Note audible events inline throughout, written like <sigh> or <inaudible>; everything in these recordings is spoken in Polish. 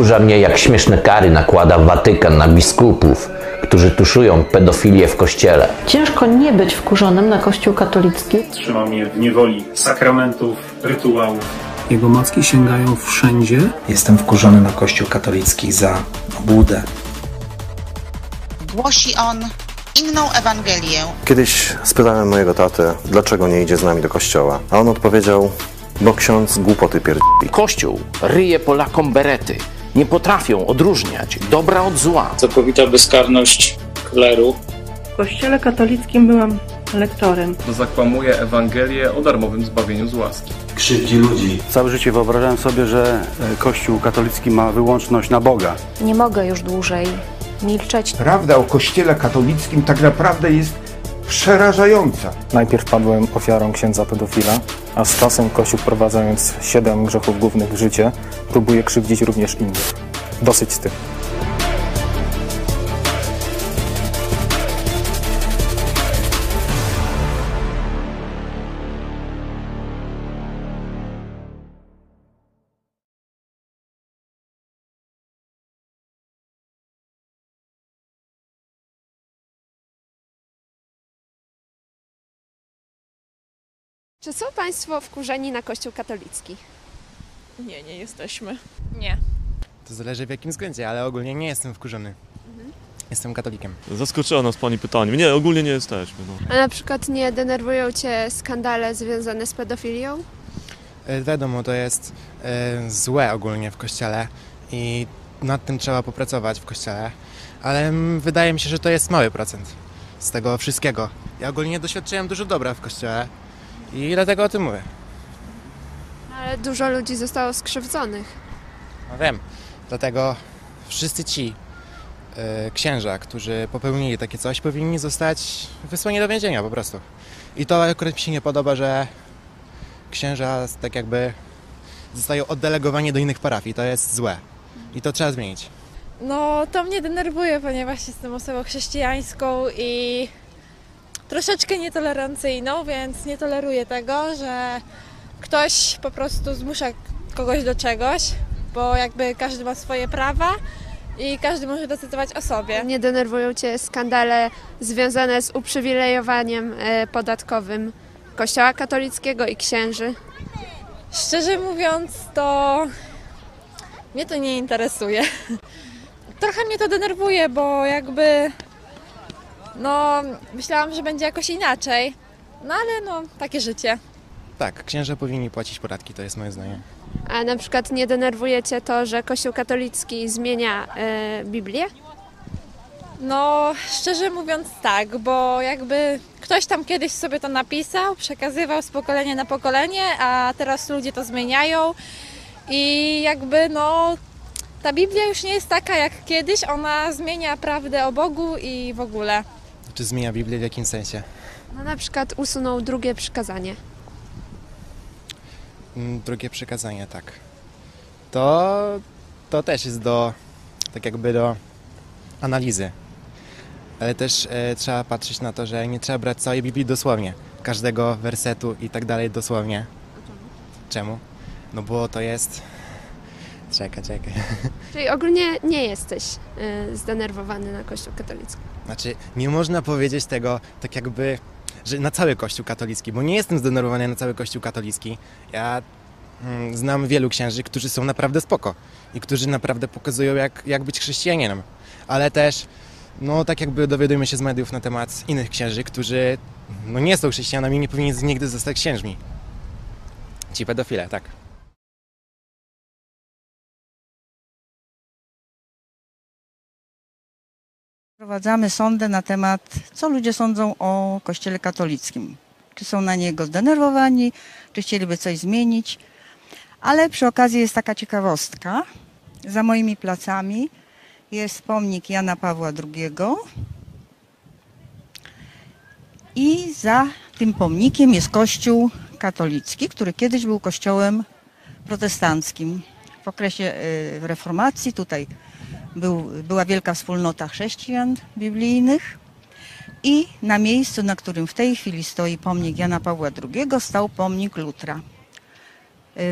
Wkurza mnie, jak śmieszne kary nakłada Watykan na biskupów, którzy tuszują pedofilię w kościele. Ciężko nie być wkurzonym na Kościół katolicki. Trzyma mnie w niewoli sakramentów, rytuałów. Jego macki sięgają wszędzie. Jestem wkurzony na Kościół katolicki za obłudę. Głosi on inną Ewangelię. Kiedyś spytałem mojego tatę, dlaczego nie idzie z nami do kościoła, a on odpowiedział, bo ksiądz głupoty pierdzi. Kościół ryje Polakom berety. Nie potrafią odróżniać dobra od zła. Całkowita bezkarność kleru. W kościele katolickim byłam lektorem. Zakłamuje Ewangelię o darmowym zbawieniu z łaski. Krzywdzi ludzi. Całe życie wyobrażałem sobie, że Kościół katolicki ma wyłączność na Boga. Nie mogę już dłużej milczeć. Prawda o Kościele katolickim tak naprawdę jest przerażająca. Najpierw padłem ofiarą księdza pedofila, a z czasem Kościół wprowadzając siedem grzechów głównych w życie, próbuje krzywdzić również innych. Dosyć z tym. Czy są Państwo wkurzeni na Kościół katolicki? Nie, nie jesteśmy. Nie. To zależy w jakim względzie, ale ogólnie nie jestem wkurzony. Mhm. Jestem katolikiem. Zaskoczyła nas Pani pytaniem. Nie, ogólnie nie jesteśmy. No. A na przykład nie denerwują Cię skandale związane z pedofilią? E, wiadomo, to jest e, złe ogólnie w Kościele i nad tym trzeba popracować w Kościele, ale wydaje mi się, że to jest mały procent z tego wszystkiego. Ja ogólnie doświadczyłem dużo dobra w Kościele i dlatego o tym mówię. Ale dużo ludzi zostało skrzywdzonych. No wiem, dlatego wszyscy ci y, księża, którzy popełnili takie coś, powinni zostać wysłani do więzienia po prostu. I to akurat mi się nie podoba, że księża tak jakby zostają oddelegowani do innych parafii. To jest złe. I to trzeba zmienić. No, to mnie denerwuje, ponieważ jestem osobą chrześcijańską i troszeczkę nietolerancyjną, więc nie toleruję tego, że ktoś po prostu zmusza kogoś do czegoś, bo jakby każdy ma swoje prawa i każdy może decydować o sobie. Nie denerwują Cię skandale związane z uprzywilejowaniem podatkowym Kościoła katolickiego i księży? Szczerze mówiąc, to mnie to nie interesuje. <laughs> Trochę mnie to denerwuje, bo jakby no myślałam, że będzie jakoś inaczej, no ale no takie życie. Tak, księża powinni płacić podatki, to jest moje zdanie. A na przykład nie denerwuje Cię to, że Kościół katolicki zmienia e, Biblię? No, szczerze mówiąc tak, bo jakby ktoś tam kiedyś sobie to napisał, przekazywał z pokolenia na pokolenie, a teraz ludzie to zmieniają i jakby no ta Biblia już nie jest taka jak kiedyś, ona zmienia prawdę o Bogu i w ogóle. Czy zmienia Biblię w jakim sensie? No na przykład usunął drugie przykazanie. Drugie przykazanie, tak. To, to też jest do, tak jakby do analizy. Ale też e, trzeba patrzeć na to, że nie trzeba brać całej Biblii dosłownie. Każdego wersetu i tak dalej dosłownie. Czemu? No bo to jest... Czekaj, czekaj. <laughs> Czyli ogólnie nie jesteś y, zdenerwowany na Kościół katolicki. Znaczy, nie można powiedzieć tego tak jakby, że na cały Kościół katolicki, bo nie jestem zdenerwowany na cały Kościół katolicki. Ja mm, znam wielu księży, którzy są naprawdę spoko i którzy naprawdę pokazują, jak, jak być chrześcijaninem. Ale też, no tak jakby dowiadujemy się z mediów na temat innych księży, którzy no, nie są chrześcijanami i nie powinni nigdy zostać księżmi. Ci pedofile, tak. Prowadzamy sondę na temat, co ludzie sądzą o Kościele katolickim. Czy są na niego zdenerwowani, czy chcieliby coś zmienić. Ale przy okazji jest taka ciekawostka. Za moimi placami jest pomnik Jana Pawła II. I za tym pomnikiem jest kościół katolicki, który kiedyś był kościołem protestanckim. W okresie reformacji tutaj był, była wielka wspólnota chrześcijan biblijnych i na miejscu, na którym w tej chwili stoi pomnik Jana Pawła II, stał pomnik Lutra.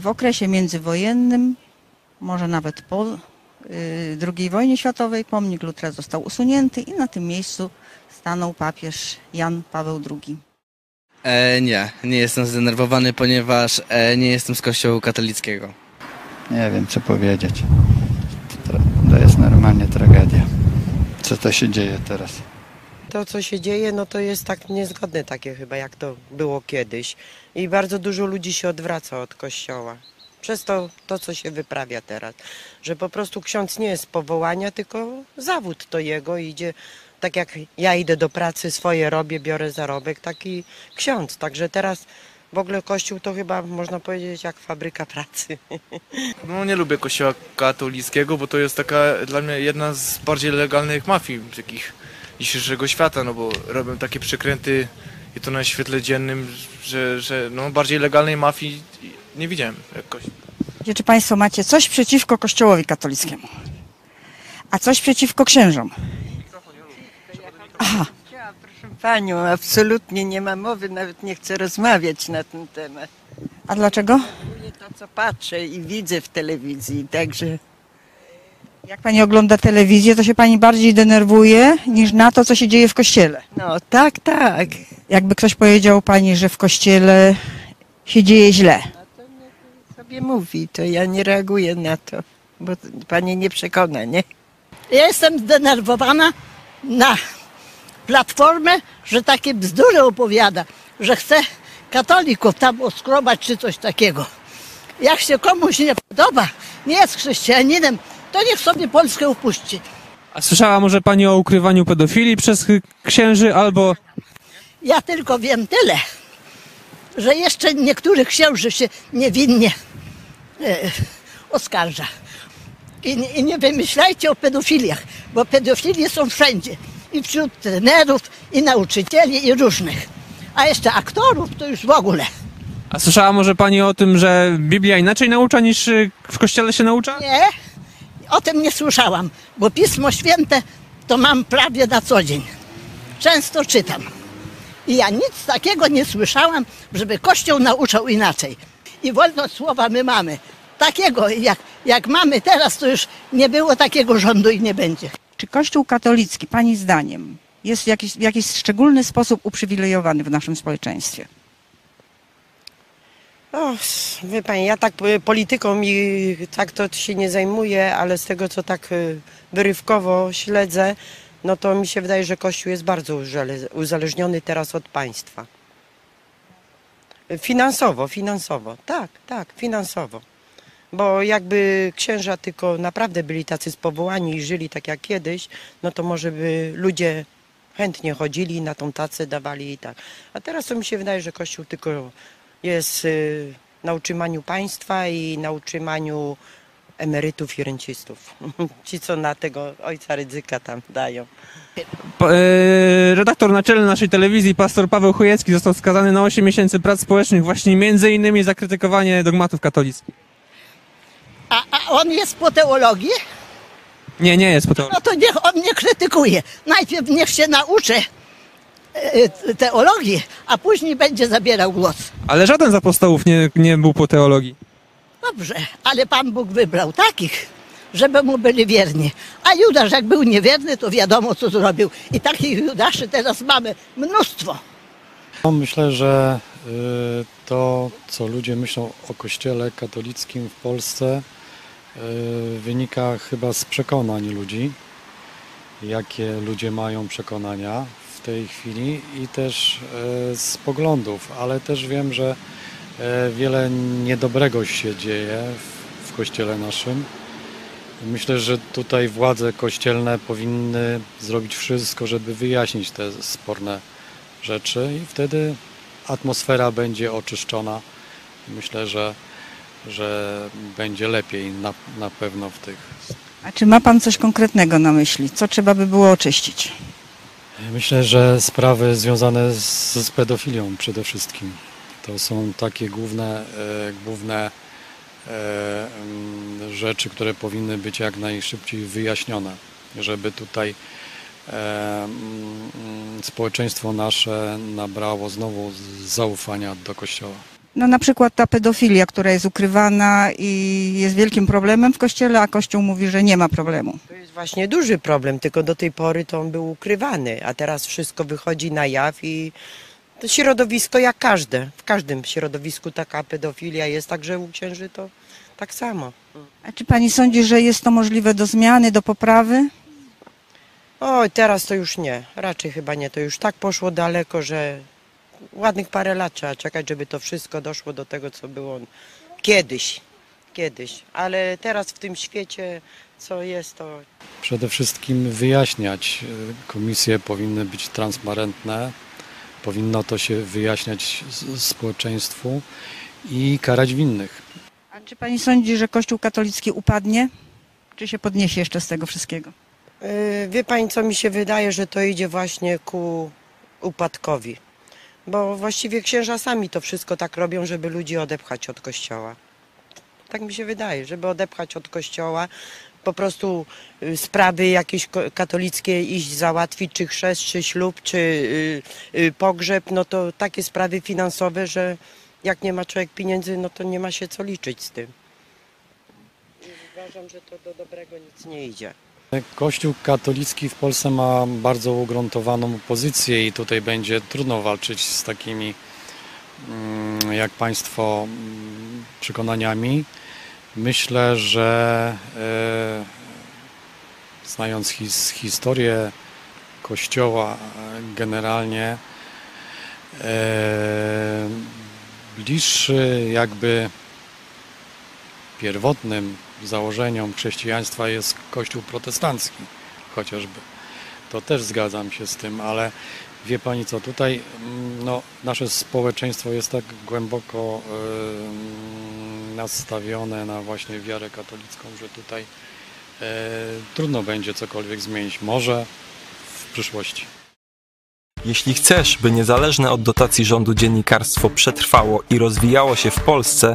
W okresie międzywojennym, może nawet po y, II wojnie światowej. Pomnik Lutra został usunięty i na tym miejscu stanął papież Jan Paweł II. E, nie, nie jestem zdenerwowany, ponieważ e, nie jestem z kościoła katolickiego. Nie wiem, co powiedzieć. To, jest normalnie tragedia. Co to się dzieje teraz? To, co się dzieje, no to jest tak niezgodne takie chyba, jak to było kiedyś. I bardzo dużo ludzi się odwraca od kościoła. Przez to, to, co się wyprawia teraz. Że po prostu ksiądz nie jest powołania, tylko zawód to jego idzie, tak jak ja idę do pracy, swoje robię, biorę zarobek, taki ksiądz. Także teraz w ogóle kościół to chyba można powiedzieć jak fabryka pracy. <laughs> No nie lubię kościoła katolickiego, bo to jest taka dla mnie jedna z bardziej legalnych mafii takich dzisiejszego świata, no bo robią takie przekręty i to na świetle dziennym, że, że no bardziej legalnej mafii nie widziałem jak kościół. Czy Państwo macie coś przeciwko Kościołowi katolickiemu? A coś przeciwko księżom? Aha. Panią, absolutnie nie ma mowy, nawet nie chcę rozmawiać na ten temat. A dlaczego? To, co patrzę i widzę w telewizji, także... Jak Pani ogląda telewizję, to się Pani bardziej denerwuje niż na to, co się dzieje w kościele. No, tak, tak. Jakby ktoś powiedział Pani, że w kościele się dzieje źle. Sobie mówi, to ja nie reaguję na to, bo Pani nie przekona, nie? Ja jestem zdenerwowana na platformę, że takie bzdury opowiada, że chce katolików tam oskrobać czy coś takiego. Jak się komuś nie podoba, nie jest chrześcijaninem, to niech sobie Polskę upuści. A słyszała może pani o ukrywaniu pedofilii przez księży albo... Ja tylko wiem tyle, że jeszcze niektórych księży się niewinnie e, oskarża. I, I nie wymyślajcie o pedofiliach, bo pedofilie są wszędzie. I wśród trenerów, i nauczycieli, i różnych. A jeszcze aktorów to już w ogóle. A słyszała może pani o tym, że Biblia inaczej naucza niż y, w kościele się naucza? Nie, o tym nie słyszałam, bo Pismo Święte to mam prawie na co dzień. Często czytam. I ja nic takiego nie słyszałam, żeby Kościół nauczał inaczej. I wolność słowa my mamy. Takiego, jak, jak mamy teraz, to już nie było takiego rządu i nie będzie. Czy Kościół katolicki, Pani zdaniem, jest w jakiś, w jakiś szczególny sposób uprzywilejowany w naszym społeczeństwie? O, wie pani, ja tak y, polityką i tak to się nie zajmuję, ale z tego co tak y, wyrywkowo śledzę, no to mi się wydaje, że Kościół jest bardzo uzależniony teraz od państwa. Finansowo, finansowo, tak, tak, finansowo. Bo jakby księża tylko naprawdę byli tacy spowołani i żyli tak jak kiedyś, no to może by ludzie chętnie chodzili, na tą tacę dawali i tak. A teraz to mi się wydaje, że Kościół tylko jest y, na utrzymaniu państwa i na utrzymaniu emerytów i rencistów. <laughs> Ci, co na tego ojca ryzyka tam dają. Pa- e, redaktor naczelny naszej telewizji, pastor Paweł Chojecki, został skazany na 8 miesięcy prac społecznych właśnie między innymi za krytykowanie dogmatów katolickich. A, a on jest po teologii? Nie, nie jest po to. No to niech on nie krytykuje. Najpierw niech się nauczy e, teologii, a później będzie zabierał głos. Ale żaden z apostołów nie, nie był po teologii. Dobrze, ale Pan Bóg wybrał takich, żeby mu byli wierni. A Judasz jak był niewierny, to wiadomo co zrobił. I takich Judaszy teraz mamy mnóstwo. No, Myślę, że y, to, co ludzie myślą o Kościele katolickim w Polsce, wynika chyba z przekonań ludzi, jakie ludzie mają przekonania w tej chwili i też y, z poglądów, ale też wiem, że y, wiele niedobrego się dzieje w Kościele naszym. Myślę, że tutaj władze kościelne powinny zrobić wszystko, żeby wyjaśnić te sporne rzeczy i wtedy atmosfera będzie oczyszczona. Myślę, że, że będzie lepiej na, na pewno w tych. A czy ma Pan coś konkretnego na myśli? Co trzeba by było oczyścić? Myślę, że sprawy związane z, z pedofilią przede wszystkim. To są takie główne, e, główne e, mm, rzeczy, które powinny być jak najszybciej wyjaśnione, żeby tutaj e, mm, społeczeństwo nasze nabrało znowu zaufania do Kościoła. No na przykład ta pedofilia, która jest ukrywana i jest wielkim problemem w kościele, a kościół mówi, że nie ma problemu. To jest właśnie duży problem, tylko do tej pory to on był ukrywany, a teraz wszystko wychodzi na jaw i to środowisko jak każde. W każdym środowisku taka pedofilia jest, także u księży to tak samo. A czy pani sądzi, że jest to możliwe do zmiany, do poprawy? Oj, teraz to już nie. Raczej chyba nie. To już tak poszło daleko, że ładnych parę lat trzeba czekać, żeby to wszystko doszło do tego, co było kiedyś. Kiedyś. Ale teraz w tym świecie, co jest, to Przede wszystkim wyjaśniać. y, Komisje powinny być transparentne, powinno to się wyjaśniać społeczeństwu i karać winnych. A czy pani sądzi, że kościół katolicki upadnie? Czy się podniesie jeszcze z tego wszystkiego? Yy, Wie pani, co mi się wydaje, że to idzie właśnie ku upadkowi. Bo właściwie księża sami to wszystko tak robią, żeby ludzi odepchać od kościoła. Tak mi się wydaje, żeby odepchać od kościoła, po prostu y, sprawy jakieś katolickie iść załatwić, czy chrzest, czy ślub, czy y, y, pogrzeb, no to takie sprawy finansowe, że jak nie ma człowiek pieniędzy, no to nie ma się co liczyć z tym. I uważam, że to do dobrego nic nie idzie. Kościół katolicki w Polsce ma bardzo ugruntowaną pozycję i tutaj będzie trudno walczyć z takimi mm, jak Państwo mm, przekonaniami. Myślę, że e, znając his, historię Kościoła e, generalnie e, bliższy jakby pierwotnym założeniom chrześcijaństwa jest Kościół protestancki chociażby. To też zgadzam się z tym, ale wie Pani co, tutaj mm, no, nasze społeczeństwo jest tak głęboko em, nastawione na właśnie wiarę katolicką, że tutaj e, trudno będzie cokolwiek zmienić. Może w przyszłości. Jeśli chcesz, by niezależne od dotacji rządu dziennikarstwo przetrwało i rozwijało się w Polsce,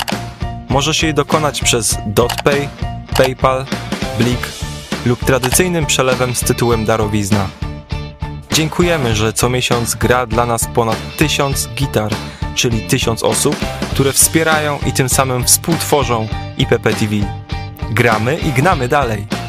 Możesz jej dokonać przez DotPay, PayPal, Blik lub tradycyjnym przelewem z tytułem darowizna. Dziękujemy, że co miesiąc gra dla nas ponad tysiąc gitar, czyli tysiąc osób, które wspierają i tym samym współtworzą IPP TV. Gramy i gnamy dalej.